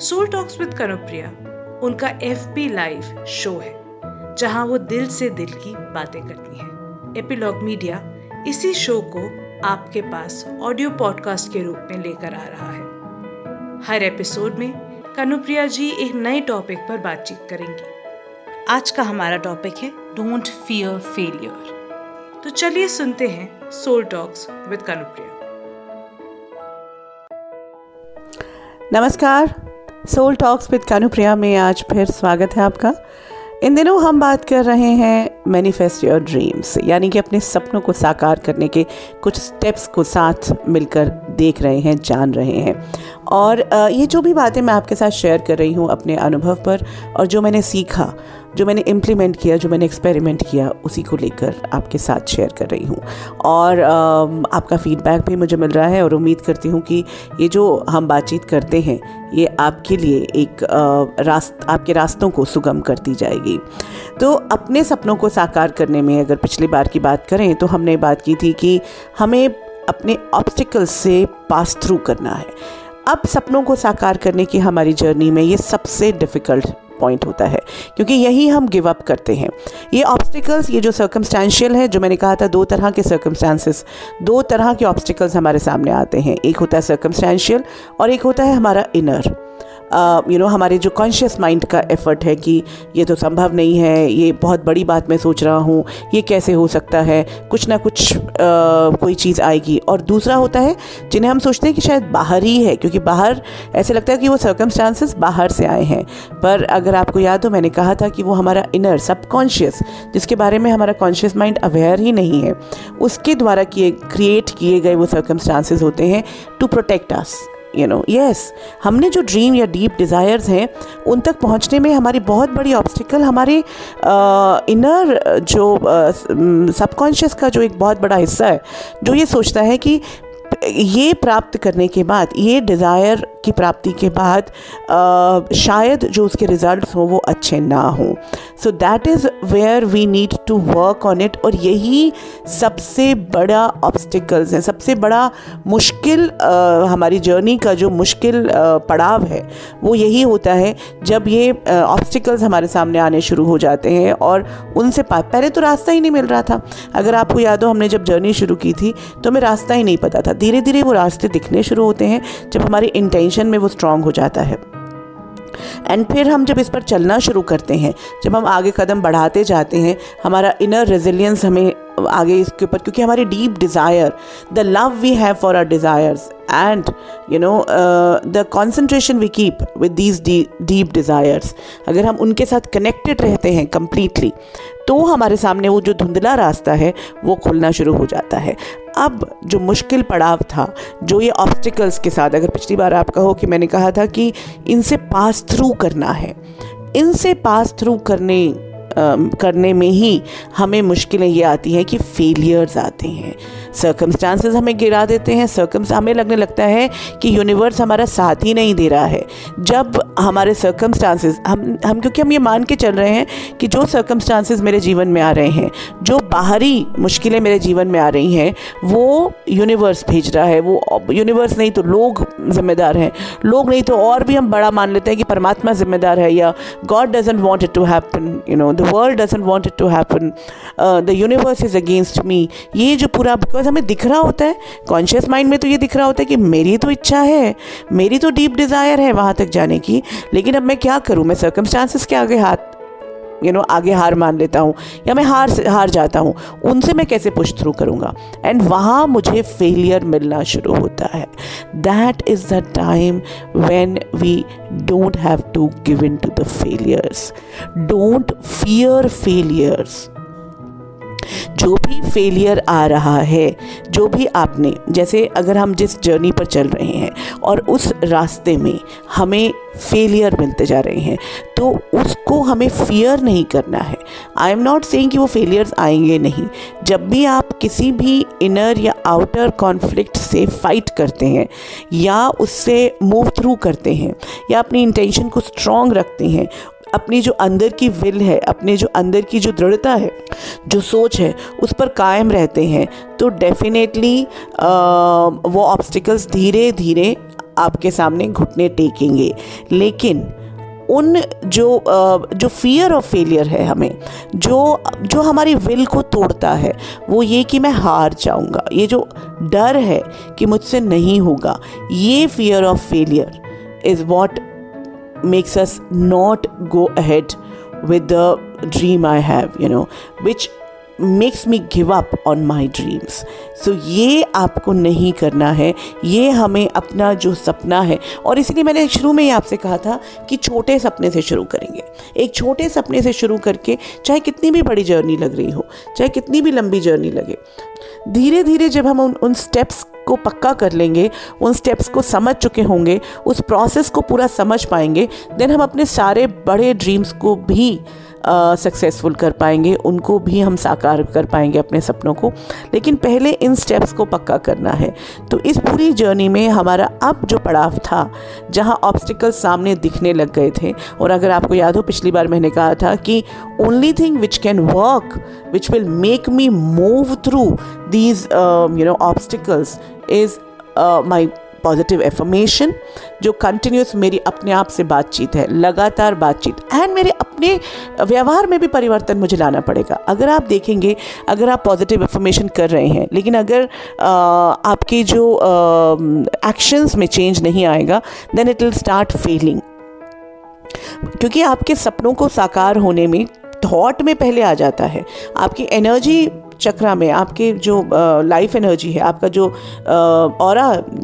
Soul talks with Kanupriya उनका F P live show है, जहाँ वो दिल से दिल की बातें करती हैं। एपिलॉग मीडिया इसी शो को आपके पास ऑडियो पॉडकास्ट के रूप में लेकर आ रहा है। हर एपिसोड में कनुप्रिया जी एक नए टॉपिक पर बातचीत करेंगी। आज का हमारा टॉपिक है डोंट फियर फेलियर तो चलिए सुनते हैं सोल टॉक्स विद कनुप्रिया नमस्कार सोल टॉक्स विद कानुप्रिया में आज फिर स्वागत है आपका। इन दिनों हम बात कर रहे हैं मैनिफेस्ट योर ड्रीम्स यानी कि अपने सपनों को साकार करने के कुछ स्टेप्स को साथ मिलकर देख रहे हैं, जान रहे हैं। और ये जो भी बातें मैं आपके साथ शेयर कर रही हूँ अपने अनुभव पर और जो मैंने सीखा, जो मैंने इम्प्लीमेंट किया, जो मैंने एक्सपेरिमेंट किया, उसी को लेकर आपके साथ शेयर कर रही हूँ। और आपका फीडबैक भी मुझे मिल रहा है और उम्मीद करती हूँ कि ये जो हम बातचीत करते हैं, ये आपके लिए एक रास्त, आपके रास्तों को सुगम करती जाएगी। तो अपने सपनों को साकार करने में अगर पिछली बार की बात करें तो हमने बात की थी कि हमें अपने ऑब्स्टिकल्स से पास थ्रू करना है। अब सपनों को साकार करने की हमारी जर्नी में ये सबसे डिफ़िकल्ट पॉइंट होता है, क्योंकि यही हम गिव अप करते हैं। ये ऑब्स्टिकल्स ये जो सर्कमस्टेंशियल है, जो मैंने कहा था, दो तरह के सर्कमस्टांसिस दो तरह के ऑब्स्टिकल्स हमारे सामने आते हैं। एक होता है सर्कमस्टेंशियल और एक होता है हमारा इनर यू नो हमारे जो कॉन्शियस माइंड का एफर्ट है कि ये तो संभव नहीं है ये बहुत बड़ी बात मैं सोच रहा हूँ ये कैसे हो सकता है कुछ ना कुछ uh, कोई चीज़ आएगी। और दूसरा होता है जिन्हें हम सोचते हैं कि शायद बाहर ही है क्योंकि बाहर ऐसे लगता है कि वो सर्कमस्टांसेस बाहर से आए हैं। पर अगर आपको याद हो मैंने कहा था कि वो हमारा इनर सबकॉन्शियस जिसके बारे में हमारा कॉन्शियस माइंड अवेयर ही नहीं है उसके द्वारा किए क्रिएट किए गए वो सर्कमस्टांसेस होते हैं to protect us you know yes हमने जो ड्रीम या डीप डिज़ायर्स हैं, उन तक पहुँचने में हमारी बहुत बड़ी ऑब्स्टिकल हमारे इनर जो सबकॉन्शियस का जो एक बहुत बड़ा हिस्सा है, जो ये सोचता है कि ये प्राप्त करने के बाद ये डिज़ायर की प्राप्ति के बाद आ, शायद जो उसके रिजल्ट्स हों वो अच्छे ना हों। So that is where we need to work on it और यही सबसे बड़ा ऑब्स्टिकल्स हैं। सबसे बड़ा मुश्किल आ, हमारी जर्नी का जो मुश्किल आ, पड़ाव है वो यही होता है जब ये ऑब्स्टिकल्स हमारे सामने आने शुरू हो जाते हैं और उनसे पहले तो रास्ता ही नहीं मिल रहा था। अगर आपको याद हो हमने जब जर्नी शुरू की थी तो हमें रास्ता ही नहीं पता था। धीरे धीरे धीरे वो रास्ते दिखने शुरू होते हैं, जब हमारी इंटेंशन में वो स्ट्रांग हो जाता है। एंड फिर हम जब इस पर चलना शुरू करते हैं, जब हम आगे कदम बढ़ाते जाते हैं, हमारा इनर रेजिलियंस हमें आगे इसके ऊपर, क्योंकि हमारी deep desire the love we have for our desires and you know the concentration we keep with these deep desires अगर हम उनके साथ कनेक्टेड रहते हैं कम्प्लीटली तो हमारे सामने वो जो धुंधला रास्ता है, वो खुलना शुरू हो जाता है। अब जो मुश्किल पड़ाव था, जो ये ऑब्स्टिकल्स के साथ, अगर पिछली बार आप कहो कि मैंने कहा था कि इनसे पास थ्रू करना है, इनसे पास थ्रू करने करने में ही हमें मुश्किलें ये आती हैं कि फेलियर्स आते हैं। सर्कमस्टांसेस हमें गिरा देते हैं। सर्कम हमें लगने लगता है कि यूनिवर्स हमारा साथ ही नहीं दे रहा है। जब हमारे सर्कमस्टांसेस हम हम, क्योंकि हम ये मान के चल रहे हैं कि जो सर्कमस्टांसेस मेरे जीवन में आ रहे हैं, जो बाहरी मुश्किलें मेरे जीवन में आ रही हैं, वो यूनिवर्स भेज रहा है। वो यूनिवर्स नहीं तो लोग जिम्मेदार हैं। लोग नहीं तो और भी हम बड़ा मान लेते हैं कि परमात्मा जिम्मेदार है या God doesn't want it to happen you know the world doesn't want it to happen the universe is against me ये जो पूरा बिकॉज़ हमें दिख रहा होता है कॉन्शियस माइंड में तो ये दिख रहा होता है कि मेरी तो इच्छा है, मेरी तो डीप डिज़ायर है वहाँ तक जाने की, लेकिन अब मैं क्या करूँ? मैं सर्कमस्टांसिस के आगे हाथ यू नो आगे हार मान लेता हूँ, या मैं हार हार जाता हूँ, उनसे मैं कैसे पुश थ्रू करूँगा? एंड वहाँ मुझे फेलियर मिलना शुरू होता है। That is the time when we don't have to give in to the failures don't fear failures जो भी फेलियर आ रहा है, जो भी आपने, जैसे अगर हम जिस जर्नी पर चल रहे हैं और उस रास्ते में हमें फेलियर मिलते जा रहे हैं तो उसको हमें फियर नहीं करना है। आई एम नॉट सेइंग कि वो फेलियर्स आएँगे नहीं। जब भी आप किसी भी इनर या आउटर कॉन्फ्लिक्ट से फाइट करते हैं, या उससे मूव थ्रू करते हैं, या अपनी इंटेंशन को स्ट्रॉन्ग रखते हैं अपनी जो अंदर की विल है, अपने जो अंदर की जो दृढ़ता है, जो सोच है, उस पर कायम रहते हैं तो डेफिनेटली वो ऑब्स्टिकल्स धीरे धीरे आपके सामने घुटने टेकेंगे। लेकिन उन जो जो फियर ऑफ़ फेलियर है हमें, जो जो हमारी विल को तोड़ता है, वो ये कि मैं हार जाऊँगा। ये जो डर है कि मुझसे नहीं होगा, ये fear of failure is what makes us not go ahead with the dream I have, you know, which makes me give up on my dreams so ये आपको नहीं करना है। ये हमें अपना जो सपना है और इसलिए मैंने शुरू में ही आपसे कहा था कि छोटे सपने से शुरू करेंगे। एक छोटे सपने से शुरू करके चाहे कितनी भी बड़ी जर्नी लग रही हो चाहे कितनी भी लंबी जर्नी लगे धीरे धीरे जब हम उन उन स्टेप्स को पक्का कर लेंगे, उन स्टेप्स को समझ चुके होंगे, उस प्रोसेस को पूरा समझ पाएँगे देन हम अपने सारे बड़े ड्रीम्स को भी सक्सेसफुल कर पाएँगे, उनको भी हम साकार कर पाएँगे अपने सपनों को। लेकिन पहले इन स्टेप्स को पक्का करना है। तो इस पूरी जर्नी में हमारा अब जो पड़ाव था, जहाँ ऑब्स्टिकल सामने दिखने लग गए थे, और अगर आपको याद हो, पिछली बार मैंने कहा था कि only thing which can work which will make me move through these you know obstacles is my positive affirmation जो कंटिन्यूस मेरी अपने आप से बातचीत है लगातार बातचीत। एंड मेरे अपने व्यवहार में भी परिवर्तन मुझे लाना पड़ेगा। अगर आप देखेंगे अगर आप पॉजिटिव एफर्मेशन कर रहे हैं लेकिन अगर आ, आपके जो एक्शंस में चेंज नहीं आएगा then it will start failing क्योंकि आपके सपनों को साकार होने में थॉट में पहले आ जाता है। आपकी एनर्जी चक्रा में आपके जो लाइफ एनर्जी है, आपका जो और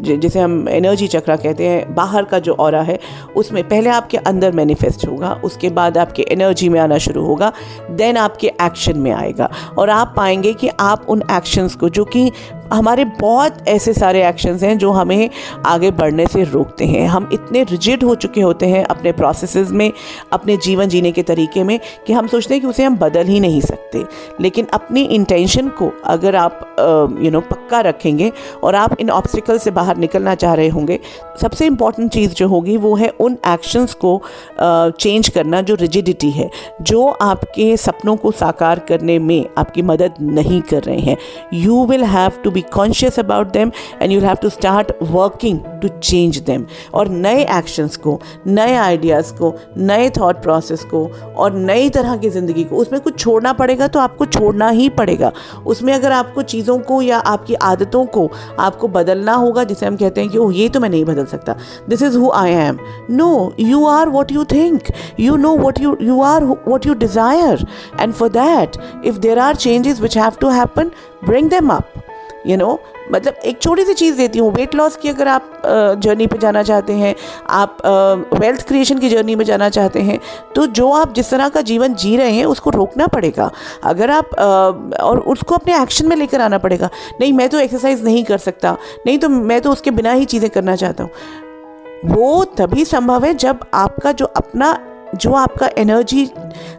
जिसे हम एनर्जी चक्रा कहते हैं, बाहर का जो और है, उसमें पहले आपके अंदर मैनिफेस्ट होगा, उसके बाद आपके एनर्जी में आना शुरू होगा देन आपके एक्शन में आएगा। और आप पाएँगे कि आप उन एक्शंस को, जो कि हमारे बहुत ऐसे सारे एक्शंस हैं जो हमें आगे बढ़ने से रोकते हैं। हम इतने रिजिड हो चुके होते हैं अपने प्रोसेसेस में, अपने जीवन जीने के तरीके में कि हम सोचते हैं कि उसे हम बदल ही नहीं सकते। लेकिन अपनी इंटेंशन को अगर आप यू नो पक्का रखेंगे और आप इन ऑब्स्टिकल से बाहर निकलना चाह रहे होंगे, सबसे इंपॉर्टेंट चीज़ जो होगी वो है उन एक्शंस को चेंज करना जो रिजिडिटी है, जो आपके सपनों को साकार करने में आपकी मदद नहीं कर रहे हैं। You will have to be conscious about them and you have to start working to change them और नए एक्शंस को, नए आइडियाज़ को, नए थॉट प्रोसेस को और नई तरह की ज़िंदगी को, उसमें कुछ छोड़ना पड़ेगा तो आपको छोड़ना ही पड़ेगा। उसमें अगर आपको चीज़ों को या आपकी आदतों को आपको बदलना होगा, जिसे हम कहते हैं कि, ओह, ये तो मैं नहीं बदल सकता। This is who I am no you are what you think you know what you you are what you desire and for that if there are changes which have to happen bring them up you you know know, मतलब एक छोटी सी चीज़ देती हूँ। Weight loss की अगर आप journey पे जाना चाहते हैं आप वेल्थ क्रिएशन की जर्नी में जाना चाहते हैं तो जो आप जिस तरह का जीवन जी रहे हैं उसको रोकना पड़ेगा। अगर आप आ, और उसको अपने एक्शन में लेकर आना पड़ेगा। नहीं मैं तो एक्सरसाइज नहीं कर सकता। नहीं तो मैं तो उसके बिना ही चीज़ें करना चाहता हूँ। वो तभी संभव है जब आपका जो अपना जो आपका एनर्जी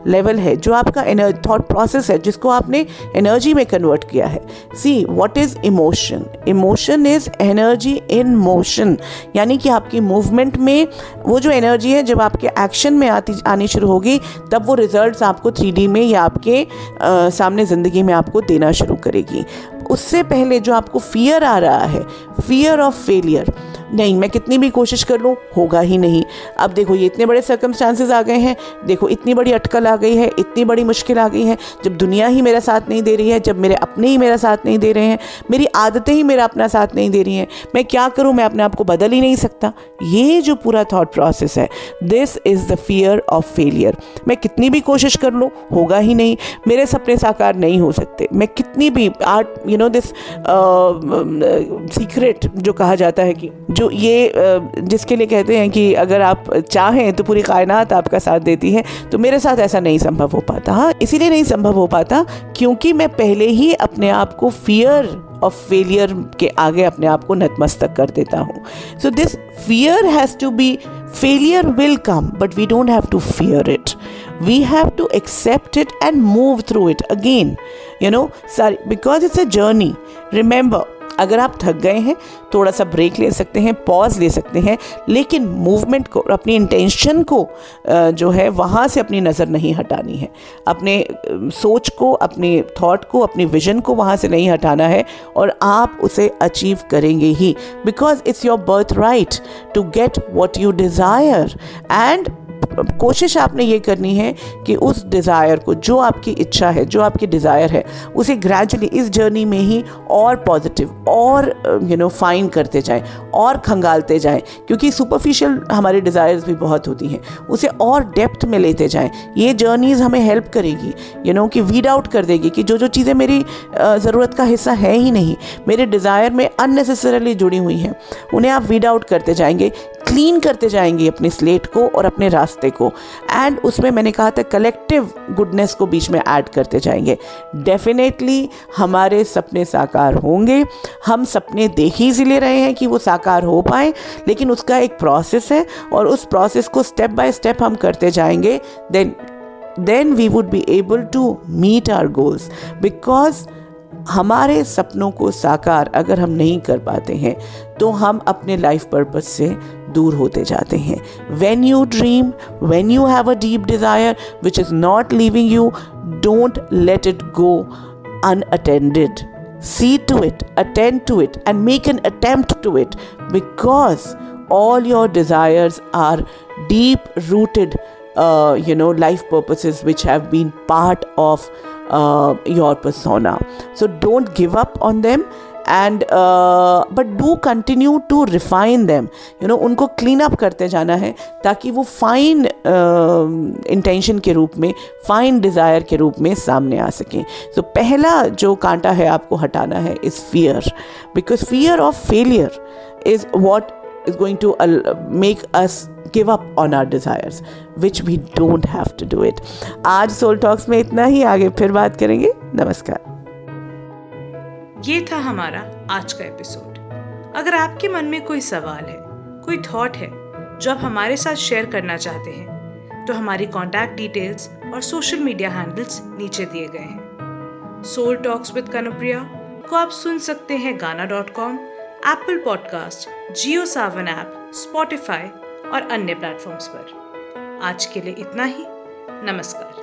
लेवल है जो आपका थॉट प्रोसेस है जिसको आपने एनर्जी में कन्वर्ट किया है। See what is emotion emotion is energy in motion यानी कि आपकी मूवमेंट में वो जो एनर्जी है जब आपके एक्शन में आती आनी शुरू होगी तब वो रिजल्ट्स आपको थ्री में या आपके आ, सामने ज़िंदगी में आपको देना शुरू करेगी। उससे पहले जो आपको फियर आ रहा है फियर ऑफ़ फेलियर नहीं, मैं कितनी भी कोशिश कर लूँ, होगा ही नहीं। अब देखो, ये इतने बड़े सर्कमस्टांसेस आ गए हैं। देखो, इतनी बड़ी अटकल आ गई है, इतनी बड़ी मुश्किल आ गई है। जब दुनिया ही मेरा साथ नहीं दे रही है, जब मेरे अपने ही मेरा साथ नहीं दे रहे हैं, मेरी आदतें ही मेरा अपना साथ नहीं दे रही हैं, मैं क्या करूँ? मैं अपने आप को बदल ही नहीं सकता। ये जो पूरा थाट प्रोसेस है this is the fear of failure मैं कितनी भी कोशिश कर लूँ, होगा ही नहीं। मेरे सपने साकार नहीं हो सकते। मैं कितनी भी art you know this secret जो कहा जाता है कि जो ये जिसके लिए कहते हैं कि अगर आप चाहें तो पूरी कायनात आपका साथ देती है तो मेरे साथ ऐसा नहीं संभव हो पाता। हाँ इसीलिए नहीं संभव हो पाता क्योंकि मैं पहले ही अपने आप को फियर ऑफ़ फेलियर के आगे अपने आप को नतमस्तक कर देता हूँ। So this fear has to be failure will come but we don't have to fear it we have to accept it and move through it again. You know, sorry, because it's a journey, remember अगर आप थक गए हैं, थोड़ा सा break ले सकते हैं पॉज ले सकते हैं, लेकिन मूवमेंट को, अपनी इंटेंशन को जो है, वहाँ से अपनी नज़र नहीं हटानी है। अपने सोच को, अपने थॉट को, अपने विजन को वहाँ से नहीं हटाना है और आप उसे अचीव करेंगे ही। Because it's your birthright to get what you desire and कोशिश आपने ये करनी है कि उस डिज़ायर को, जो आपकी इच्छा है, जो आपकी डिज़ायर है, उसे ग्रेजुअली इस जर्नी में ही और पॉजिटिव और यू नो फाइन करते जाएँ, और खंगालते जाएँ, क्योंकि सुपरफिशियल हमारे डिज़ायर्स भी बहुत होती हैं। उसे और डेप्थ में लेते जाएँ। ये जर्नीज़ हमें हेल्प करेगी यू नो कि वीड आउट कर देगी कि जो जो चीज़ें मेरी ज़रूरत का हिस्सा है ही नहीं, मेरे डिज़ायर में अननेसेसरली जुड़ी हुई हैं। उन्हें आप वीड आउट करते जाएँगे क्लीन करते जाएँगे अपने स्लेट को और अपने रास्ते को। एंड उसमें मैंने कहा था कलेक्टिव गुडनेस को बीच में ऐड करते जाएँगे। डेफिनेटली हमारे सपने साकार होंगे। हम सपने देख ही इसलिए रहे हैं कि वो साकार हो पाए, लेकिन उसका एक प्रोसेस है और उस प्रोसेस को स्टेप बाय स्टेप हम करते जाएँगे। Then then we would be able to meet our goals because हमारे सपनों को साकार अगर हम नहीं कर पाते हैं तो हम अपने लाइफ पर्पज से दूर होते जाते हैं। When you dream when you have a deep desire which is not living you don't let it go unattended see to it attend to it and make an attempt to it because all your desires are deep rooted uh, you know, life have been part of uh, your persona. So don't give up on them and but do continue to refine them you know उनको clean up करते जाना है ताकि वो fine intention uh, के रूप में fine desire के रूप में सामने आ सकें सो so, पहला जो कांटा है आपको हटाना है is fear because fear of failure is what is going to make us give up on our desires which we don't have to do it आज सोल टॉक्स में इतना ही, आगे फिर बात करेंगे। नमस्कार। ये था हमारा आज का एपिसोड अगर आपके मन में कोई सवाल है, कोई थॉट है, जो आप हमारे साथ शेयर करना चाहते हैं तो हमारी कॉन्टैक्ट डिटेल्स और सोशल मीडिया हैंडल्स नीचे दिए गए हैं। सोल टॉक्स विद कनुप्रिया को आप सुन सकते हैं Gaana dot com Apple podcast Jio Saavn app Spotify और अन्य प्लेटफॉर्म्स पर। आज के लिए इतना ही। नमस्कार।